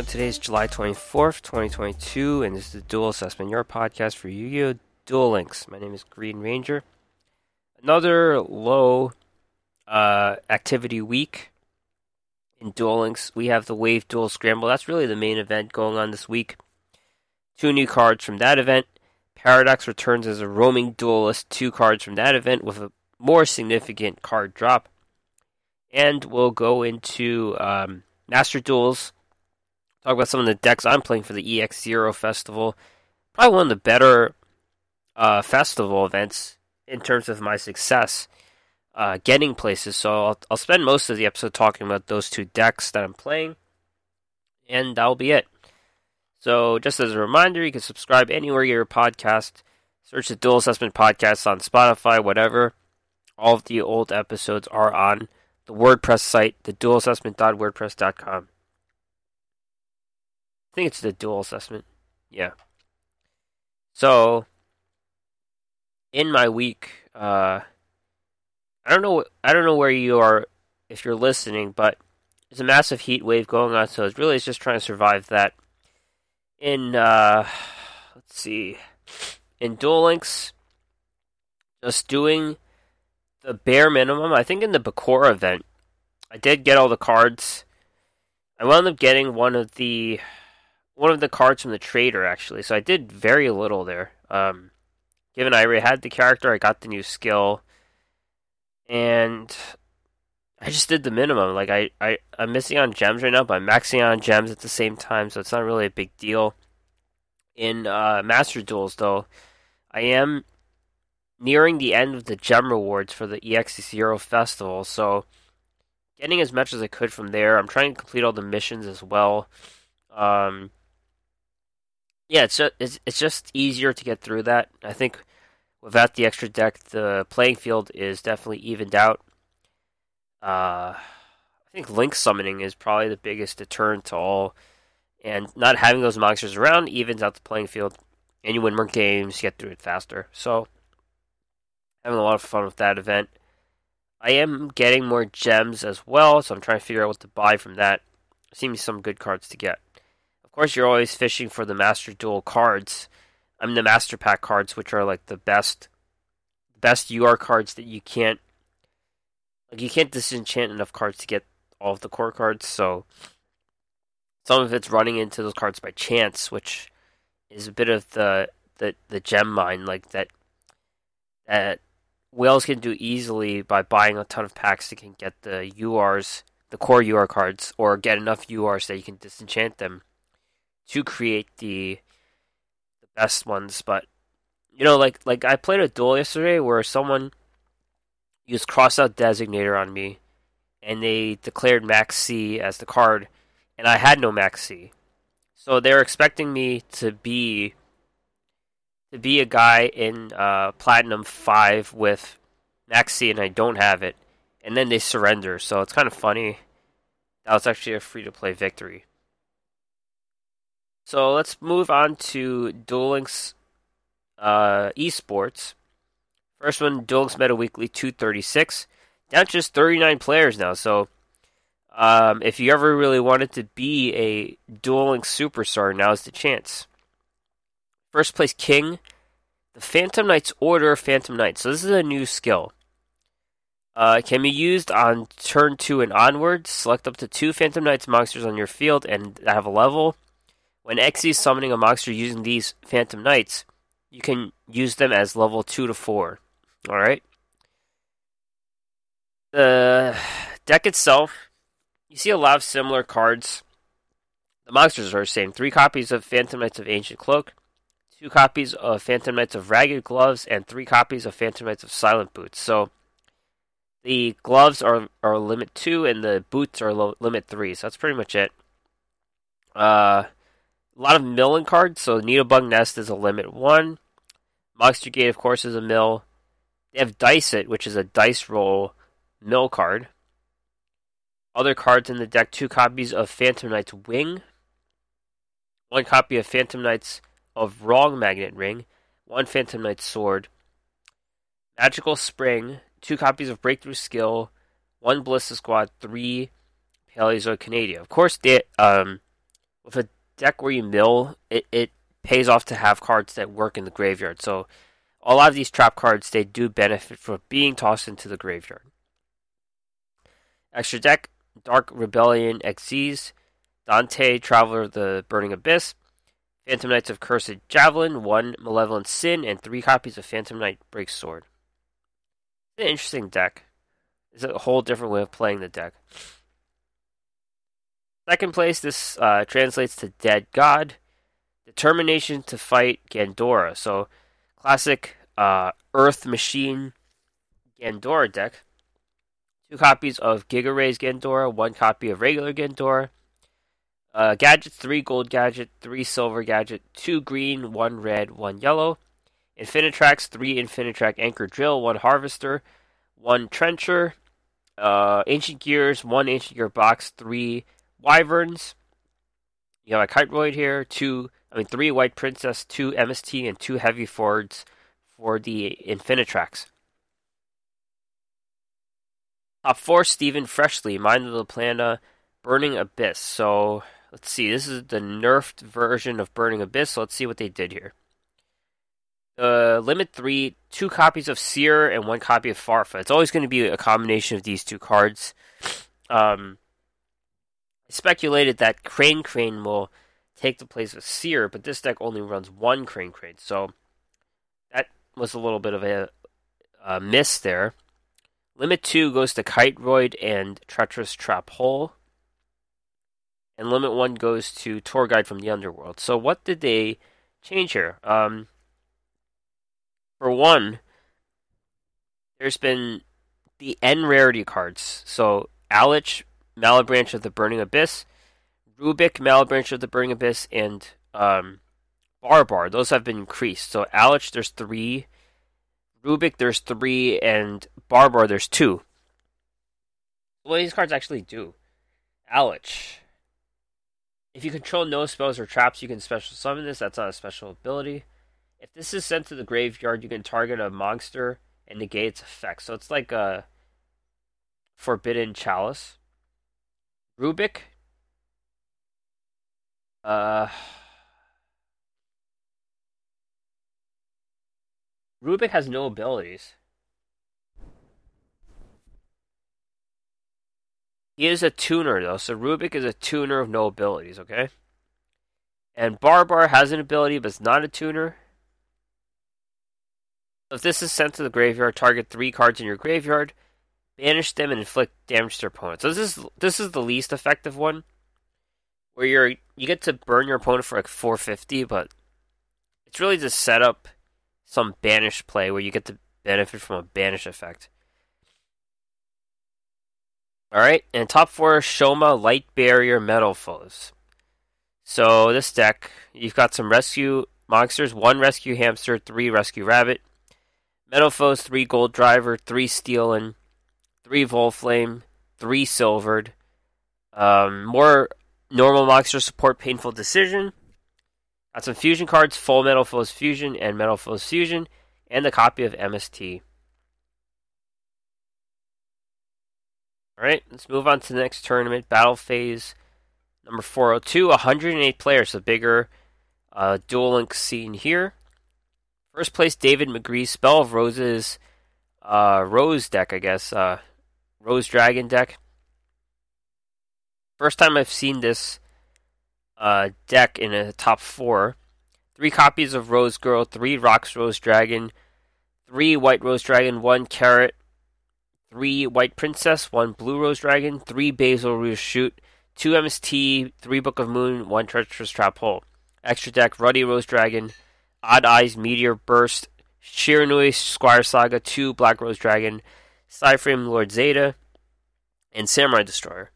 Everyone, today is July 24th, 2022, and this is the Duel Assessment, your podcast for Yu-Gi-Oh! Duel Links. My name is Green Ranger. Another low uh, activity week in Duel Links. We have the Wave Duel Scramble. That's really the main event going on this week. Two new cards from that event. Paradox returns as a roaming duelist. Two cards from that event with a more significant card drop. And we'll go into um, Master Duels talk about some of the decks I'm playing for the EX0 Festival. Probably one of the better uh, festival events in terms of my success uh, getting places. So I'll, I'll spend most of the episode talking about those two decks that I'm playing, and that'll be it. So just as a reminder, you can subscribe anywhere you a podcast. Search the Duel Assessment Podcast on Spotify, whatever. All of the old episodes are on the WordPress site, the duelassessment.wordpress.com. I think it's the dual assessment. Yeah. So in my week, uh, I don't know. I don't know where you are if you're listening, but there's a massive heat wave going on. So it's really it's just trying to survive that. In uh, let's see, in Duel Links, just doing the bare minimum. I think in the Bakura event, I did get all the cards. I wound up getting one of the one of the cards from the trader actually, so I did very little there. Um, given I already had the character, I got the new skill, and I just did the minimum. Like I, I I'm missing on gems right now, but I'm maxing on gems at the same time, so it's not really a big deal. In uh, Master Duels, though, I am nearing the end of the gem rewards for the EX0 festival, so getting as much as I could from there. I'm trying to complete all the missions as well. Um, yeah, it's just, it's it's just easier to get through that. I think without the extra deck, the playing field is definitely evened out. Uh, I think link summoning is probably the biggest deterrent to all, and not having those monsters around evens out the playing field, and you win more games, get through it faster. So, having a lot of fun with that event. I am getting more gems as well, so I'm trying to figure out what to buy from that. Seems some good cards to get. Course, you're always fishing for the Master Duel cards. I mean, the Master Pack cards, which are like the best, best UR cards that you can't, like you can't disenchant enough cards to get all of the core cards. So some of it's running into those cards by chance, which is a bit of the the the gem mine, like that that whales can do easily by buying a ton of packs that can get the URs, the core UR cards, or get enough URs that you can disenchant them to create the the best ones. But you know, like like I played a duel yesterday where someone used crossout designator on me, and they declared Max C as the card, and I had no Max C, so they're expecting me to be to be a guy in uh, Platinum Five with Max C, and I don't have it, and then they surrender. So it's kind of funny. That was actually a free to play victory. So let's move on to Duel Links uh, esports. First one, Duel Links Meta Weekly 236. Down to just 39 players now. So um, if you ever really wanted to be a Duel Links superstar, now's the chance. First place King, the Phantom Knights Order Phantom Knights. So this is a new skill. Uh, can be used on turn 2 and onwards. Select up to two Phantom Knights monsters on your field and have a level. When Xyz summoning a monster using these Phantom Knights, you can use them as level 2 to 4. Alright? The deck itself, you see a lot of similar cards. The monsters are the same. Three copies of Phantom Knights of Ancient Cloak, two copies of Phantom Knights of Ragged Gloves, and three copies of Phantom Knights of Silent Boots. So the gloves are, are limit 2, and the boots are lo- limit 3. So that's pretty much it. Uh, a lot of milling cards. So Needlebug Nest is a limit one. Monster Gate, of course, is a mill. They have Dice It, which is a dice roll mill card. Other cards in the deck: two copies of Phantom Knight's Wing, one copy of Phantom Knight's of Wrong Magnet Ring, one Phantom Knight's Sword, Magical Spring, two copies of Breakthrough Skill, one Ballista Squad, three Paleozoic Canadia. Of course, they, um, with a deck where you mill, it, it pays off to have cards that work in the graveyard. So a lot of these trap cards they do benefit from being tossed into the graveyard. Extra deck, Dark Rebellion Xyz, Dante, Traveler of the Burning Abyss, Phantom Knights of Cursed Javelin, one Malevolent Sin, and three copies of Phantom Knight Break Sword. It's an interesting deck. It's a whole different way of playing the deck. Second place, this uh, translates to Dead God. Determination to fight Gandora. So, classic uh, Earth Machine Gandora deck. Two copies of Giga Rays Gandora, one copy of regular Gandora. Uh, gadgets, three gold gadget, three silver gadget, two green, one red, one yellow. Infinitracks, three Infinitrack Anchor Drill, one Harvester, one Trencher. Uh, Ancient Gears, one Ancient Gear Box, three Wyverns. You have a Kiteroid here, two, I mean, three White Princess, two MST, and two Heavy Fords for the Infinitracks. Top four, Stephen Freshly, Mind of the Plana, Burning Abyss. So let's see, this is the nerfed version of Burning Abyss. So let's see what they did here. Uh, limit three, two copies of Cir and one copy of Farfa. It's always going to be a combination of these two cards. Um, speculated that Crane Crane will take the place of Cir, but this deck only runs one Crane Crane, so that was a little bit of a, a miss there. Limit 2 goes to Kiteroid and Treacherous Trap Hole. And Limit 1 goes to Tour Guide from the Underworld. So, what did they change here? Um, for one, there's been the N rarity cards. So, Alich, Malebranche of the Burning Abyss, Rubic, Malebranche of the Burning Abyss, and um, Barbar. Those have been increased. So, Alich, there's three. Rubic, there's three, and Barbar, there's two. What these cards actually do? Alich. If you control no spells or traps, you can special summon this. That's not a special ability. If this is sent to the graveyard, you can target a monster and negate its effect. So it's like a Forbidden Chalice. Rubic. Uh. Rubic has no abilities. He is a tuner though, so Rubic is a tuner of no abilities, okay? And Barbar has an ability but it's not a tuner. If this is sent to the graveyard, target three cards in your graveyard, banish them, and inflict damage to your opponent. So this is this is the least effective one, where you're you get to burn your opponent for like 450, but it's really just set up some banish play where you get to benefit from a banish effect. Alright, and top four Shoma Light Barrier Metal Foes. So this deck, you've got some rescue monsters, one rescue hamster, three rescue rabbit, metal foes, three gold driver, three Steelen three Volflame, three Silverd. Um, more normal monster support painful decision, Got some fusion cards, Full Metal Foes Fusion and Metal Foes Fusion, and a copy of MST. Alright, let's move on to the next tournament. Battle Phase number 402, 108 players, so bigger uh, Duel Link scene here. First place, David McGree, Spell of Roses, uh, Rose deck, I guess. Uh, Rose Dragon deck. First time I've seen this uh, deck in a top four. Three copies of Rose Girl, three Rockrose Dragon, three White Rose Dragon, one Carrot, three White Princess, one Blue Rose Dragon, three Basil Rouge Shoot, two MST, three Book of Moon, one Treacherous Trap Hole. Extra deck Ruddy Rose Dragon, Odd Eyes Meteor Burst, Shiranui Squire Saga, two Black Rose Dragon, Psyframe Lord Zeta, and Samurai Destroyer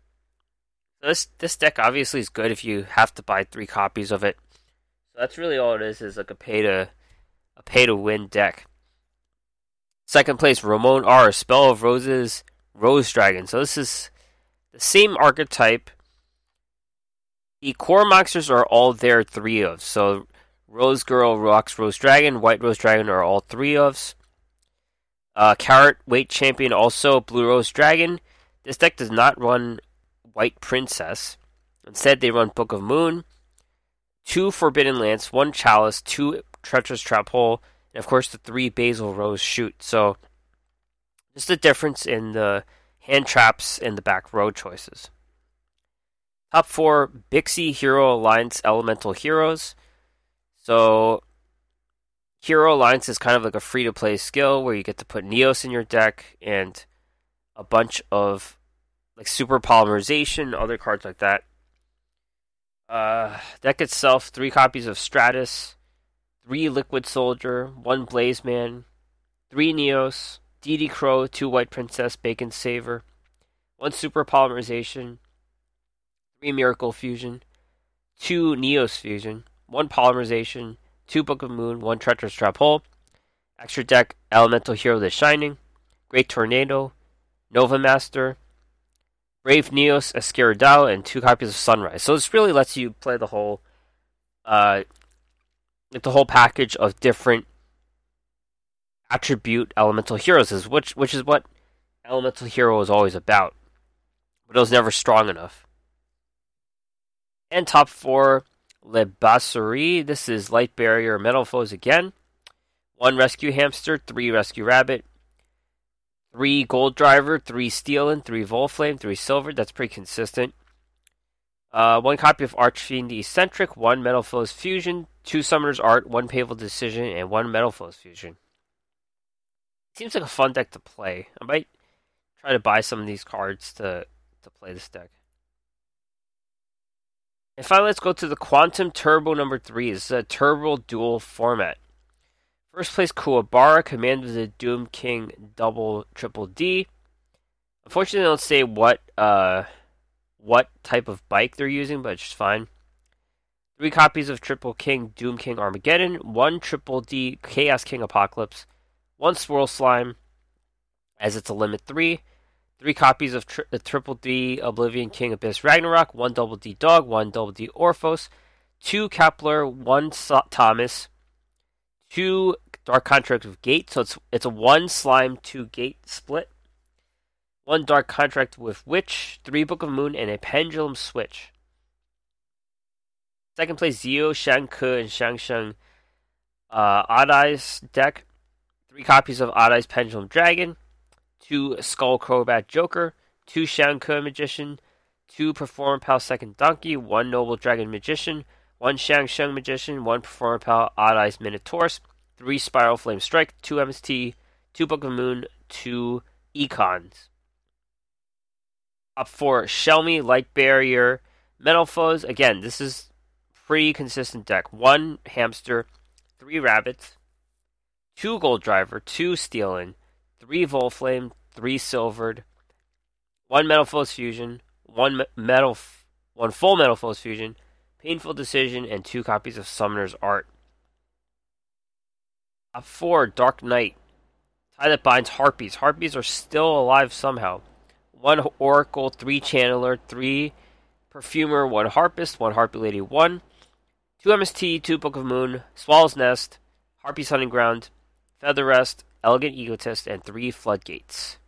this this deck obviously is good if you have to buy three copies of it. So that's really all it is is like a pay to a pay to win deck. Second place, Ramon R. Spell of Roses, Rose Dragon. So this is the same archetype. The core monsters are all there three of. So Rose Girl, Rockrose Dragon, White Rose Dragon are all three ofs. Uh, Carrot Weight Champion also Blue Rose Dragon. This deck does not run White Princess. Instead, they run Book of Moon, two Forbidden Lance, one Chalice, two Treacherous Trap Hole, and of course the three Basil Rose Shoot. So, just the difference in the hand traps and the back row choices. Top four Bixie Hero Alliance Elemental Heroes. So, Hero Alliance is kind of like a free to play skill where you get to put Neos in your deck and a bunch of like super polymerization, other cards like that. Uh, deck itself, three copies of Stratus, three Liquid Soldier, one Blaze Man, three Neos, DD Crow, two White Princess, Bacon Saver, one Super Polymerization, three Miracle Fusion, two Neos Fusion, one Polymerization, two Book of Moon, one Treacherous Trap Hole, extra deck Elemental Hero The Shining, Great Tornado, Nova Master, Brave Neos, Escuridao, and two copies of Sunrise. So this really lets you play the whole, uh, the whole package of different attribute elemental heroes, is which which is what elemental hero is always about. But it was never strong enough. And top four, Le. This is Light Barrier Metal Foes again. One Rescue Hamster, three Rescue Rabbit, three gold driver, three Steelen three volflame, three silver. That's pretty consistent. Uh, one copy of Archfiend Eccentric, one Metal Foes Fusion, two Summoner's Art, one Painful Decision, and one Metal Foes Fusion. Seems like a fun deck to play. I might try to buy some of these cards to to play this deck. And finally, let's go to the Quantum Turbo number three. This is a turbo duel format. First place, Kuwabara, Command of the Doom King, double triple D. Unfortunately, they don't say what uh, what type of bike they're using, but it's fine. Three copies of Triple King, Doom King Armageddon, one Triple D Chaos King Apocalypse, one Swirl Slime, as it's a limit three. Three copies of tri- the Triple D Oblivion King Abyss Ragnarok, one Double D Dog, one Double D Orphos, two Kepler, one so- Thomas, two Dark Contract with Gate, so it's it's a one slime two gate split. One Dark Contract with Witch, three Book of Moon, and a Pendulum Switch. Second place, Zio, Shanku, and Xiangsheng uh, Eyes deck. Three copies of Eyes Pendulum Dragon, two Skull Crobat Joker, two Shanku Magician, two Performapal Second Donkey, one Noble Dragon Magician, one Shang Magician, one Performapal Odd Eyes Minotaurus, three Spiral Flame Strike, two MST, two Book of Moon, two Econs. Up four, Shelmy, Light Barrier, Metal Foes. Again, this is pretty consistent deck. One Hamster, three Rabbits, two Gold Driver, two Steelen, three Volflame, three Silverd, one Metal Foes Fusion, one Metal, one Full Metal Foes Fusion, Painful Decision, and two copies of Summoner's Art. A four, Dark Knight. Tie that binds Harpies. Harpies are still alive somehow. One Oracle, three Channeler, three Perfumer, one Harpist, one Harpy Lady, one. Two MST, two Book of Moon, Swallow's Nest, Harpy's Hunting Ground, Feather Rest, Elegant Egotist, and three Floodgates.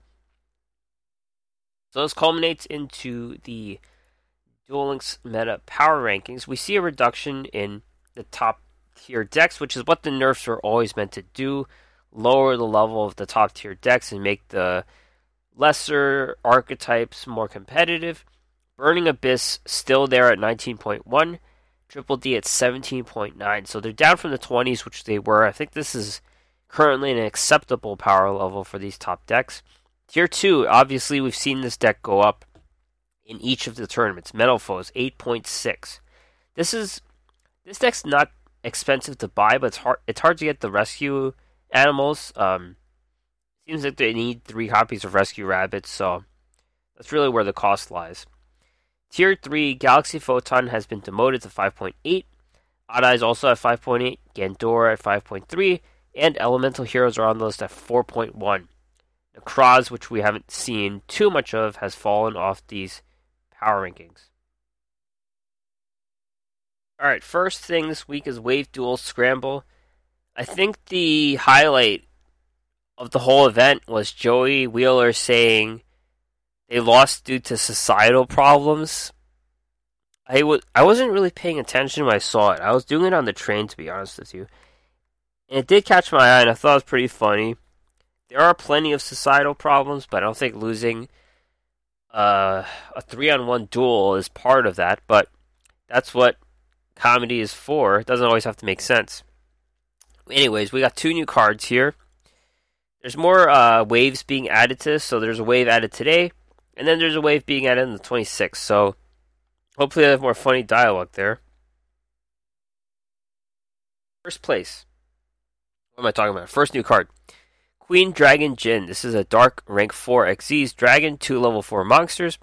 So this culminates into the Duel Links meta power rankings. We see a reduction in the top tier decks, which is what the nerfs were always meant to do lower the level of the top tier decks and make the lesser archetypes more competitive. Burning Abyss still there at 19.1, Triple D at 17.9. So they're down from the 20s, which they were. I think this is currently an acceptable power level for these top decks. Tier 2, obviously, we've seen this deck go up in each of the tournaments. Metal Foes, 8.6. This is. This deck's not expensive to buy, but it's hard. It's hard to get the rescue animals. Um, seems like they need three copies of rescue rabbits, so that's really where the cost lies. Tier three, Galaxy Photon has been demoted to 5.8. Odd Eyes also at 5.8. Gandora at 5.3, and Elemental Heroes are on the list at 4.1. Nekroz, which we haven't seen too much of, has fallen off these power rankings. All right, first thing this week is Wave Duel Scramble. I think the highlight of the whole event was Joey Wheeler saying they lost due to societal problems. I was I wasn't really paying attention when I saw it. I was doing it on the train, to be honest with you. And it did catch my eye, and I thought it was pretty funny. There are plenty of societal problems, but I don't think losing uh, a three-on-one duel is part of that. But that's what comedy is for. It doesn't always have to make sense. Anyways, we got two new cards here. There's more uh, waves being added to this, so there's a wave added today, and then there's a wave being added on the 26th. So hopefully, I have more funny dialogue there. First place. What am I talking about? First new card. Queen Dragun Djinn. This is a dark rank 4 Xyz dragon, 2 level 4 monsters,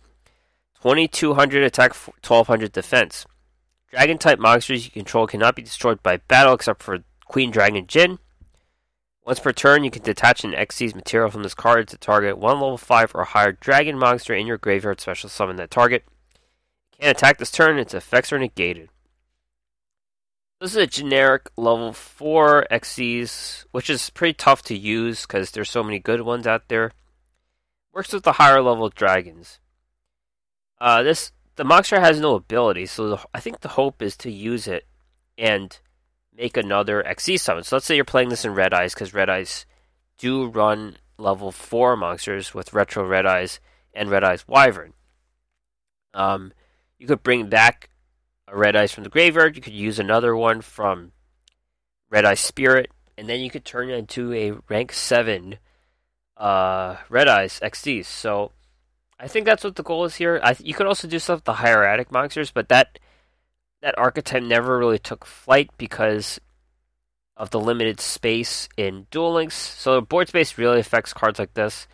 2200 attack, 1200 defense. Dragon type monsters you control cannot be destroyed by battle except for Queen Dragun Djinn. Once per turn, you can detach an Xyz material from this card to target one level 5 or higher dragon monster in your graveyard, special summon that target. Can't attack this turn, its effects are negated. This is a generic level 4 Xyz, which is pretty tough to use because there's so many good ones out there. Works with the higher level dragons. Uh, this the monster has no ability, so the, I think the hope is to use it and make another Xyz summon. So let's say you're playing this in Red Eyes, because Red Eyes do run level 4 monsters with Retro Red Eyes and Red Eyes Wyvern. Um, you could bring back a Red Eyes from the graveyard, you could use another one from Red Eye Spirit, and then you could turn it into a rank 7 uh, Red Eyes Xyz. So I think that's what the goal is here. I, you could also do stuff with the hieratic monsters, but that that archetype never really took flight because of the limited space in Duel Links. So board space really affects cards like this,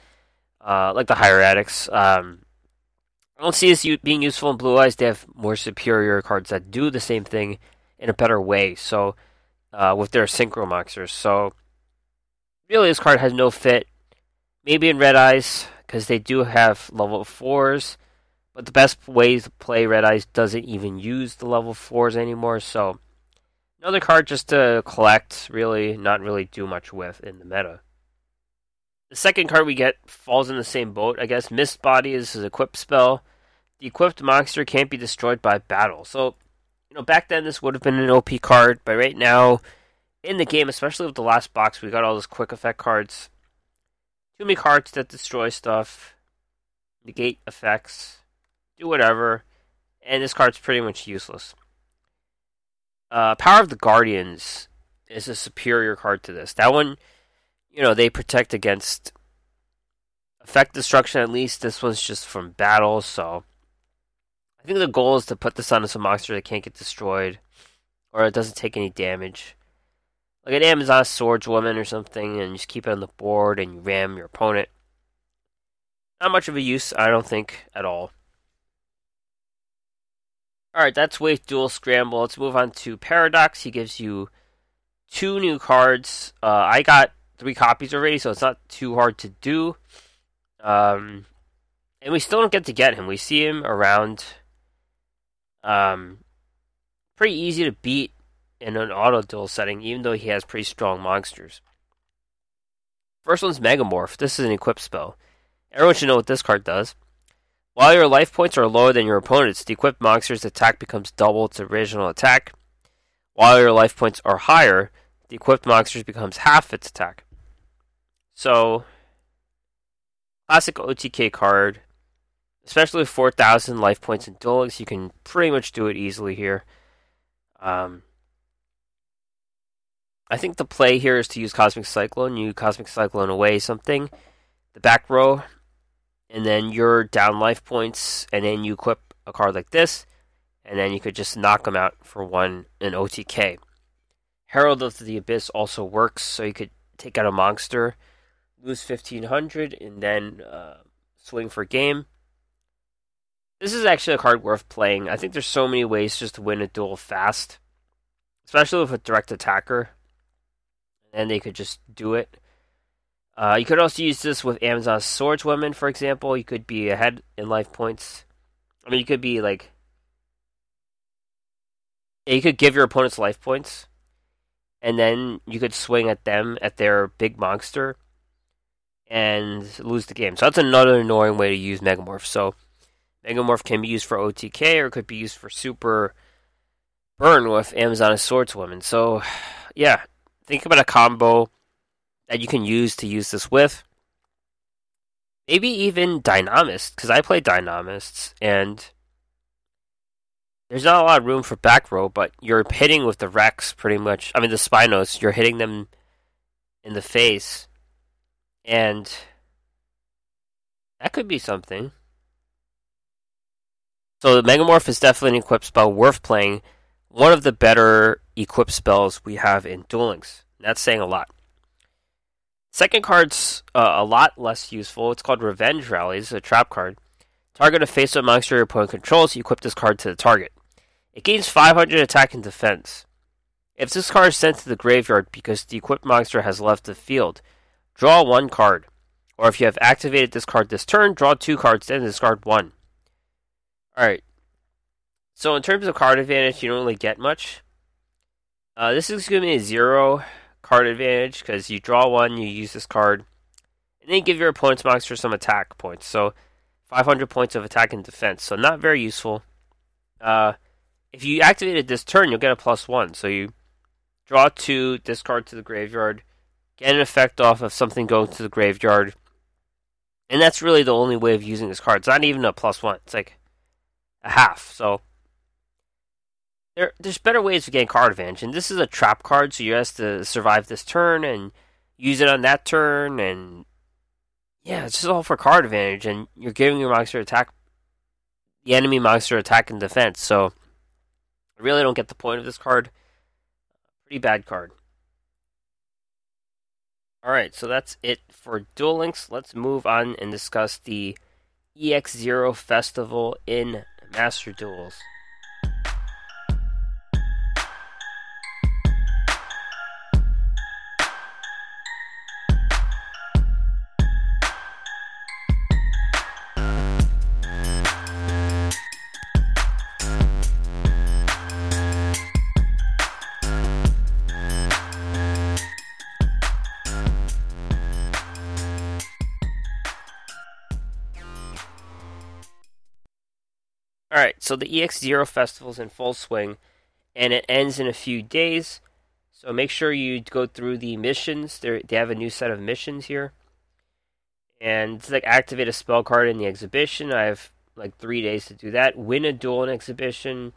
uh, like the Hieratics. Um, I don't see this being useful in Blue Eyes. They have more superior cards that do the same thing in a better way. So uh, with their Synchro monsters. So really, this card has no fit. Maybe in Red Eyes because they do have level fours. But the best way to play Red Eyes doesn't even use the level 4s anymore, so another card just to collect, really, not really do much with in the meta. The second card we get falls in the same boat, I guess. Mist Body is an equipped spell. The equipped monster can't be destroyed by battle. So, you know, back then this would have been an OP card, but right now, in the game, especially with the last box, we got all those quick effect cards. Too many cards that destroy stuff, negate effects do whatever, and this card's pretty much useless. Uh, Power of the Guardians is a superior card to this. That one, you know, they protect against effect destruction at least. This one's just from battle, so I think the goal is to put this on some monster that can't get destroyed or it doesn't take any damage. Like an Amazon Swordswoman or something, and just keep it on the board and you ram your opponent. Not much of a use, I don't think, at all. Alright, that's Wave Duel Scramble. Let's move on to Paradox. He gives you two new cards. Uh, I got three copies already, so it's not too hard to do. Um, and we still don't get to get him. We see him around. Um, pretty easy to beat in an auto duel setting, even though he has pretty strong monsters. First one's Megamorph. This is an equipped spell. Everyone should know what this card does. While your life points are lower than your opponent's, the equipped monster's attack becomes double its original attack. While your life points are higher, the equipped monster's becomes half its attack. So, classic OTK card, especially with 4,000 life points and Duel you can pretty much do it easily here. Um, I think the play here is to use Cosmic Cyclone. You Cosmic Cyclone away something. The back row and then you're down life points, and then you equip a card like this, and then you could just knock them out for one in OTK. Herald of the Abyss also works, so you could take out a monster, lose 1500, and then uh, swing for a game. This is actually a card worth playing. I think there's so many ways just to win a duel fast, especially with a direct attacker. And they could just do it. Uh, you could also use this with Amazon Swordswoman, for example. You could be ahead in life points. I mean, you could be like. Yeah, you could give your opponents life points, and then you could swing at them at their big monster and lose the game. So that's another annoying way to use Megamorph. So Megamorph can be used for OTK or could be used for super burn with Amazon Swordswoman. So, yeah, think about a combo that you can use to use this with. Maybe even Dinomist, because I play Dinomists, and there's not a lot of room for back row, but you're hitting with the Rex pretty much. I mean, the Spinos, you're hitting them in the face, and that could be something. So the Megamorph is definitely an equip spell worth playing. One of the better equip spells we have in Duel Links. That's saying a lot. Second card's uh, a lot less useful. It's called Revenge Rally. It's a trap card. Target a face-up monster your opponent controls. You equip this card to the target. It gains 500 attack and defense. If this card is sent to the graveyard because the equipped monster has left the field, draw one card. Or if you have activated this card this turn, draw two cards, then discard one. Alright. So in terms of card advantage, you don't really get much. Uh, this is going to be a zero card advantage because you draw one, you use this card, and then give your opponent's monster some attack points. So 500 points of attack and defense. So not very useful. Uh, if you activate it this turn, you'll get a plus one. So you draw two, discard to the graveyard, get an effect off of something going to the graveyard, and that's really the only way of using this card. It's not even a plus one. It's like a half. So there, there's better ways to gain card advantage, and this is a trap card, so you have to survive this turn and use it on that turn, and yeah, it's just all for card advantage, and you're giving your monster attack, the enemy monster attack and defense. So I really don't get the point of this card. Pretty bad card. Alright, so that's it for Duel Links. Let's move on and discuss the EX0 Festival in Master Duels. So the EX0 festival is in full swing, and it ends in a few days. So make sure you go through the missions. They're, they have a new set of missions here. And it's like activate a spell card in the exhibition. I have like three days to do that. Win a duel in exhibition.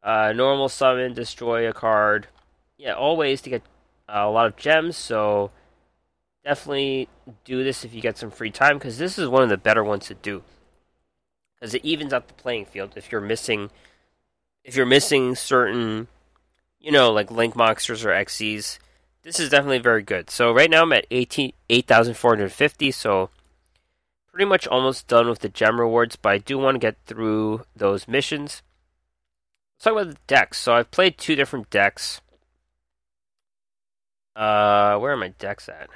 Uh, normal summon, destroy a card. Yeah, all ways to get uh, a lot of gems. So definitely do this if you get some free time because this is one of the better ones to do because it evens out the playing field if you're missing if you're missing certain you know like link monsters or xyz this is definitely very good. So right now i'm at 18 8450 so pretty much almost done with the gem rewards but i do want to get through those missions. Let's talk about the decks. So i've played two different decks. Uh where are my decks at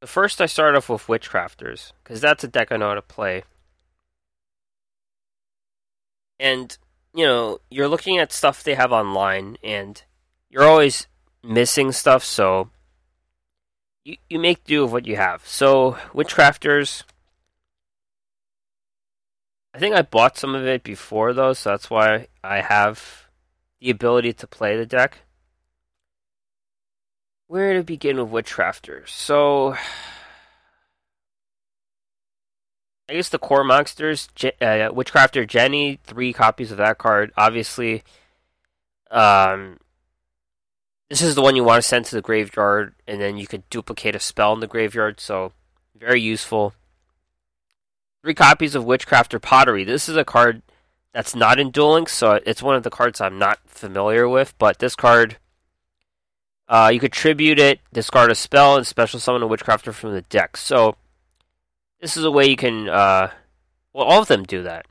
The first I start off with Witchcrafters, because that's a deck I know how to play. And, you know, you're looking at stuff they have online, and you're always missing stuff, so you, you make do of what you have. So, Witchcrafters, I think I bought some of it before, though, so that's why I have the ability to play the deck where to begin with Witchcrafters? So, I guess the core monsters, uh, Witchcrafter Genni, three copies of that card. Obviously, um, this is the one you want to send to the graveyard, and then you could duplicate a spell in the graveyard. So, very useful. Three copies of Witchcrafter Potterie. This is a card that's not in Duel Links, so it's one of the cards I'm not familiar with. But this card uh, you could tribute it, discard a spell, and special summon a Witchcrafter from the deck. So, this is a way you can. Uh, well, all of them do that.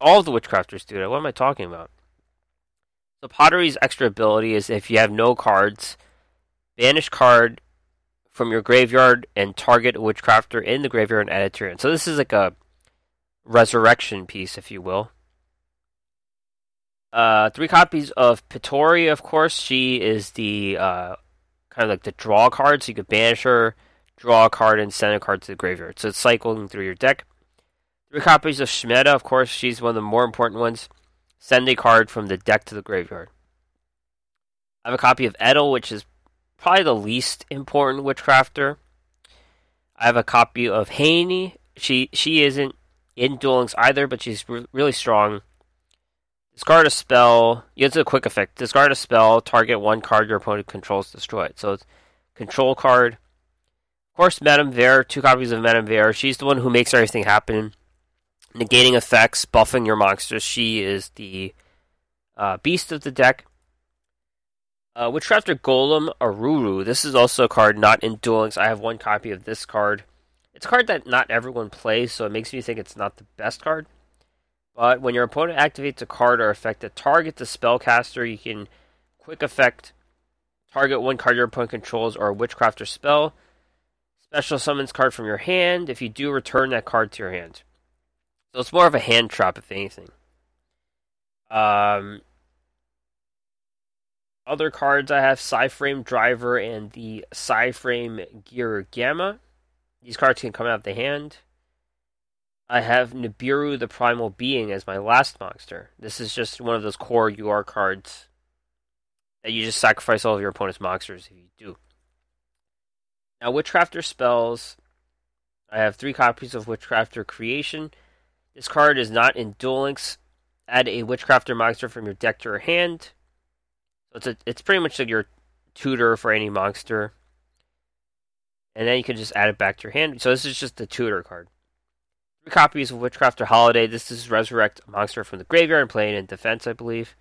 All of the Witchcrafters do that. What am I talking about? The Potterie's extra ability is if you have no cards, banish card from your graveyard and target a Witchcrafter in the graveyard and add it to your hand. So, this is like a resurrection piece, if you will. Uh, three copies of Pittore, of course. She is the uh, kind of like the draw card, so you could banish her, draw a card, and send a card to the graveyard. So it's cycling through your deck. Three copies of Schmietta, of course, she's one of the more important ones. Send a card from the deck to the graveyard. I have a copy of Edel, which is probably the least important Witchcrafter. I have a copy of Haine. She she isn't in Duel Links either, but she's re- really strong. Discard a spell. You have a quick effect. Discard a spell. Target one card your opponent controls. Destroy it. So it's control card. Of course, Madame Verre. Two copies of Madame Verre. She's the one who makes everything happen. Negating effects, buffing your monsters. She is the uh, beast of the deck. Uh, Witchcrafter Golem Aruru. This is also a card not in Duel Links. I have one copy of this card. It's a card that not everyone plays, so it makes me think it's not the best card. But when your opponent activates a card or effect that targets a spellcaster, you can quick effect target one card your opponent controls or a Witchcrafter spell. Special summons card from your hand. If you do, return that card to your hand. So it's more of a hand trap, if anything. Um, other cards I have Psyframe Driver and the Psyframe Gear Gamma. These cards can come out of the hand. I have Nibiru the Primal Being as my last monster. This is just one of those core UR cards that you just sacrifice all of your opponent's monsters if you do. Now, Witchcrafter spells. I have three copies of Witchcrafter Creation. This card is not in Duel Links. Add a Witchcrafter monster from your deck to your hand. So it's a, it's pretty much like your tutor for any monster. And then you can just add it back to your hand. So this is just the tutor card. Three copies of Witchcrafter Holiday. This is resurrect a monster from the graveyard and play it in defense, I believe.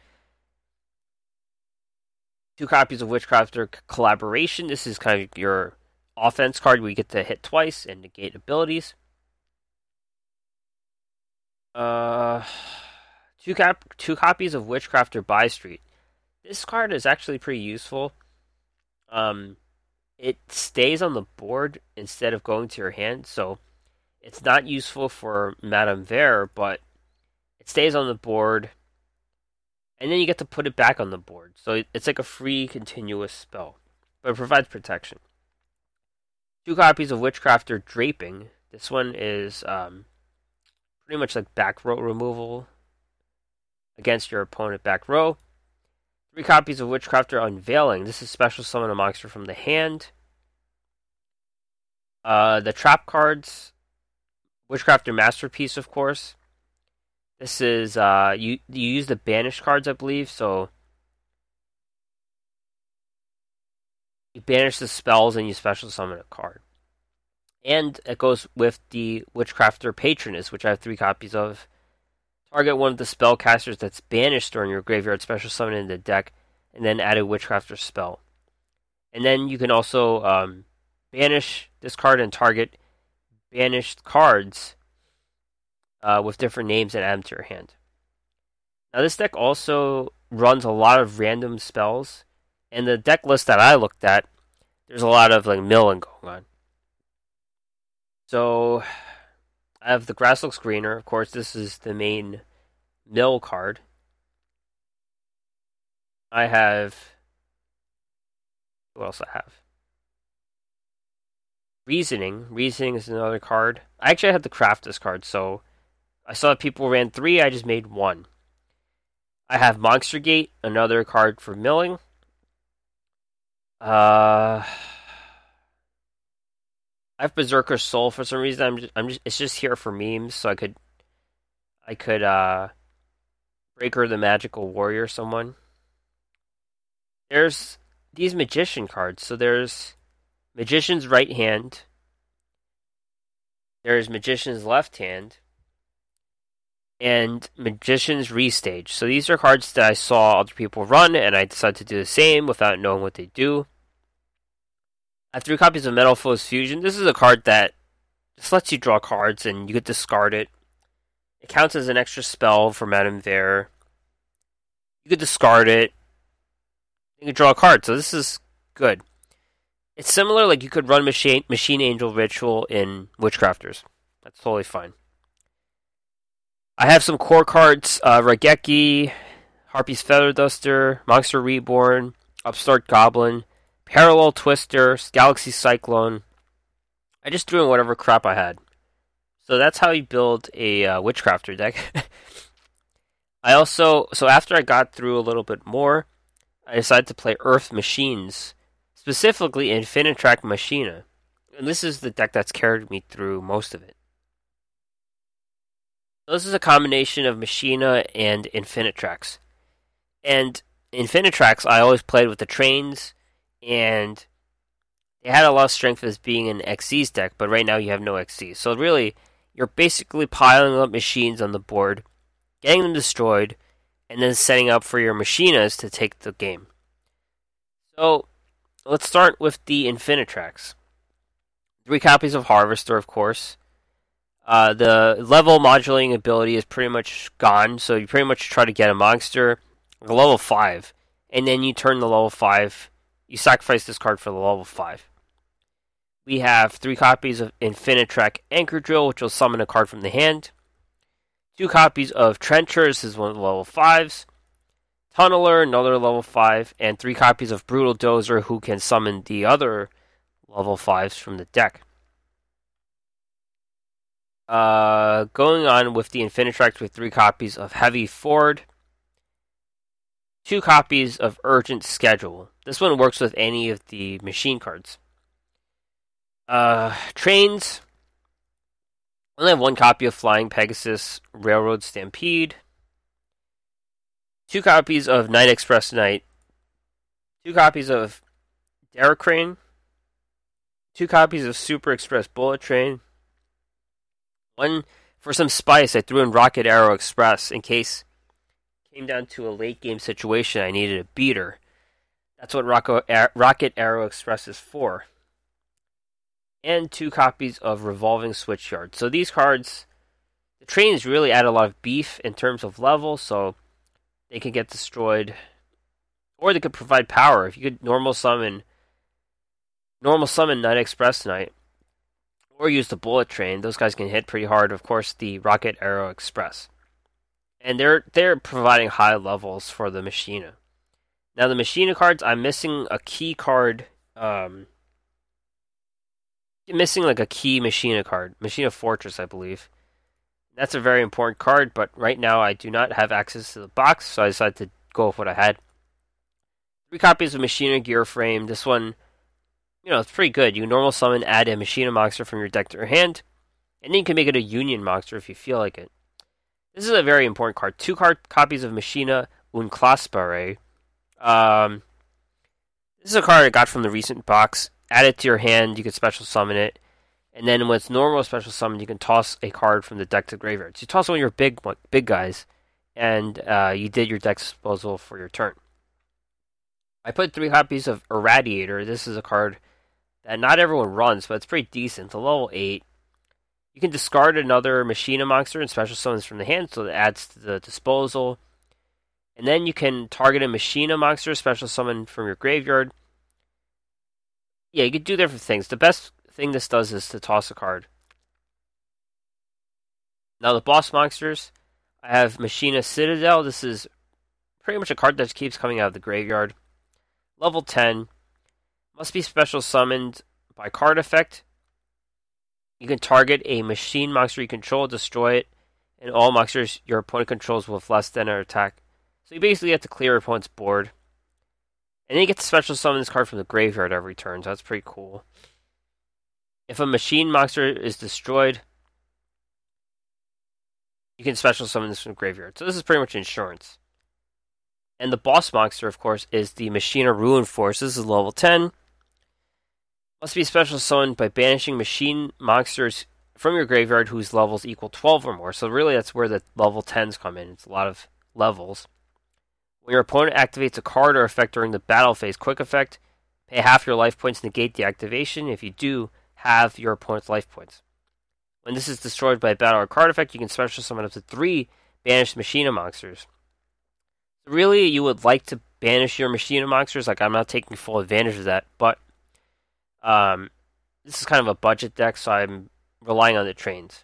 Two copies of Witchcrafter Collaboration. This is kind of your offense card where you get to hit twice and negate abilities. Uh, two cap two copies of Witchcraft or Witchcrafter Bystreet. This card is actually pretty useful. Um, it stays on the board instead of going to your hand, so it's not useful for Madame Verre, but it stays on the board, and then you get to put it back on the board. So it's like a free continuous spell, but it provides protection. Two copies of Witchcrafter Draping. This one is um, pretty much like back row removal against your opponent back row. Three copies of Witchcrafter Unveiling. This is special summon a monster from the hand. Uh, the trap cards Witchcrafter Masterpiece, of course. This is uh you you use the banish cards, I believe, so you banish the spells and you special summon a card. And it goes with the Witchcrafter Patroness, which I have three copies of. Target one of the spellcasters that's banished during your graveyard special summon in the deck, and then add a Witchcrafter spell. And then you can also um, banish this card and target banished cards uh, with different names and add to your hand. Now, this deck also runs a lot of random spells, and the deck list that I looked at, there's a lot of like milling going on. So, I have the grass looks greener. Of course, this is the main mill card. I have. What else I have? Reasoning. Reasoning is another card. I actually had to craft this card, so I saw that people ran three, I just made one. I have Monster Gate, another card for milling. Uh, I have Berserker Soul for some reason. I'm just, I'm just, it's just here for memes, so I could, I could, uh, Breaker the Magical Warrior, someone. There's these Magician cards. So there's Magician's right hand. There's Magician's left hand. And Magician's Restage. So these are cards that I saw other people run, and I decided to do the same without knowing what they do. I have three copies of Metalfoes Fusion. This is a card that just lets you draw cards, and you could discard it. It counts as an extra spell for Madame Verre. You could discard it. You could draw a card, so this is good. It's similar, like you could run Machine, Machine Angel Ritual in Witchcrafters. That's totally fine. I have some core cards uh, Harpy's Feather Duster, Monster Reborn, Upstart Goblin, Parallel Twister, Galaxy Cyclone. I just threw in whatever crap I had. So that's how you build a uh, Witchcrafter deck. I also, so after I got through a little bit more, I decided to play Earth Machines, specifically Infinitrack Machina. And this is the deck that's carried me through most of it. This is a combination of Machina and Infinitracks. And Infinitracks, I always played with the trains, and it had a lot of strength as being an Xyz deck, but right now you have no Xyz. So really, you're basically piling up machines on the board, getting them destroyed, and then setting up for your machinas to take the game. So let's start with the Infinitracks. Three copies of Harvester, of course. Uh, the level modulating ability is pretty much gone, so you pretty much try to get a monster, level 5, and then you turn the level 5, you sacrifice this card for the level 5 we have three copies of Infinitrack Anchor Drill, which will summon a card from the hand. Two copies of Trencher, this is one of the level 5s. Tunneler, another level 5. And three copies of Brutal Dozer, who can summon the other level 5s from the deck. Uh, going on with the Infinitrack with three copies of Heavy Ford. Two copies of Urgent Schedule. This one works with any of the machine cards. Uh, trains. I only have one copy of Flying Pegasus Railroad Stampede. Two copies of Night Express Knight. Two copies of Derricrane. Two copies of Super Express Bullet Train. One for some spice, I threw in Rocket Arrow Express in case came down to a late game situation. I needed a beater. That's what Rocket Arrow Express is for and two copies of Revolving Switchyard. So these cards, the trains really add a lot of beef in terms of level, so they can get destroyed, or they could provide power. If you could normal summon, normal summon Night Express Knight, or use the Bullet Train, those guys can hit pretty hard. Of course, the Rocket Arrow Express, and they're they're providing high levels for the Machina. Now the Machina cards, I'm missing a key card. Um, missing like a key Machina card, Machina Fortress, I believe. That's a very important card, but right now I do not have access to the box, so I decided to go with what I had. Three copies of Machina Gearframe. This one, you know, it's pretty good. You normal summon, add a Machina monster from your deck to your hand, and then you can make it a Union monster if you feel like it. This is a very important card. Two card copies of Machina Unclaspare. Um, this is a card I got from the recent box add it to your hand, you can special summon it. And then it's normal special summon, you can toss a card from the deck to the graveyard. So you toss one of your big big guys, and uh, you did your deck disposal for your turn. I put three copies of Irradiator. This is a card that not everyone runs, but it's pretty decent. It's a level 8. You can discard another Machina monster and special summons from the hand, so it adds to the disposal. And then you can target a Machina monster, special summon from your graveyard, yeah, you can do different things. The best thing this does is to toss a card. Now the boss monsters, I have Machina Citadel. This is pretty much a card that keeps coming out of the graveyard. Level 10. Must be special summoned by card effect. You can target a machine monster you control, destroy it, and all monsters your opponent controls with less than an attack. So you basically have to clear your opponent's board. And then you get the special summon this card from the graveyard every turn, so that's pretty cool. If a machine monster is destroyed, you can special summon this from graveyard. So this is pretty much insurance. And the boss monster, of course, is the Machina Ruinforce. This is level 10. Must be special summoned by banishing machine monsters from your graveyard whose levels equal 12 or more. So really that's where the level 10s come in. It's a lot of levels. When your opponent activates a card or effect during the battle phase, quick effect, pay half your life points to negate the activation. If you do, halve your opponent's life points. When this is destroyed by a battle or card effect, you can special summon up to three banished Machina monsters. Really, you would like to banish your Machina monsters. Like, I'm not taking full advantage of that, but um, this is kind of a budget deck, so I'm relying on the trains.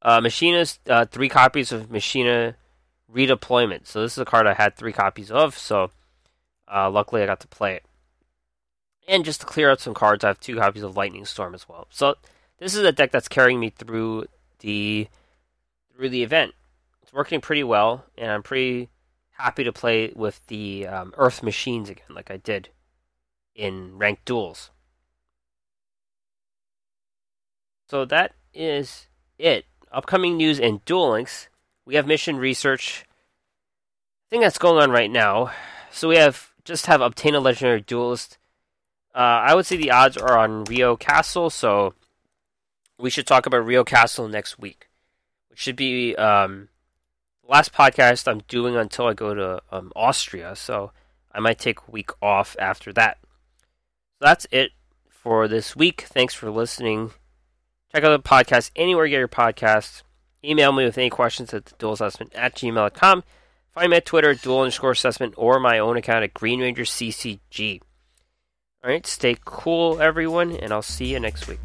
Uh, Machina's uh, three copies of Machina redeployment. So this is a card I had three copies of, so uh, luckily I got to play it. And just to clear out some cards, I have two copies of Lightning Storm as well. So this is a deck that's carrying me through the through the event. It's working pretty well, and I'm pretty happy to play with the um, Earth Machines again, like I did in ranked duels. So that is it. Upcoming news in Duel Links. We have mission research thing that's going on right now. So we have just have obtain a legendary duelist. Uh, I would say the odds are on Rio Kastle, so we should talk about Rio Kastle next week, which should be um, the last podcast I'm doing until I go to um, Austria. So I might take a week off after that. So that's it for this week. Thanks for listening. Check out the podcast anywhere you get your podcasts. Email me with any questions at the duel assessment at gmail.com. Find me at Twitter at duel underscore assessment or my own account at Green Ranger CCG. All right, stay cool, everyone, and I'll see you next week.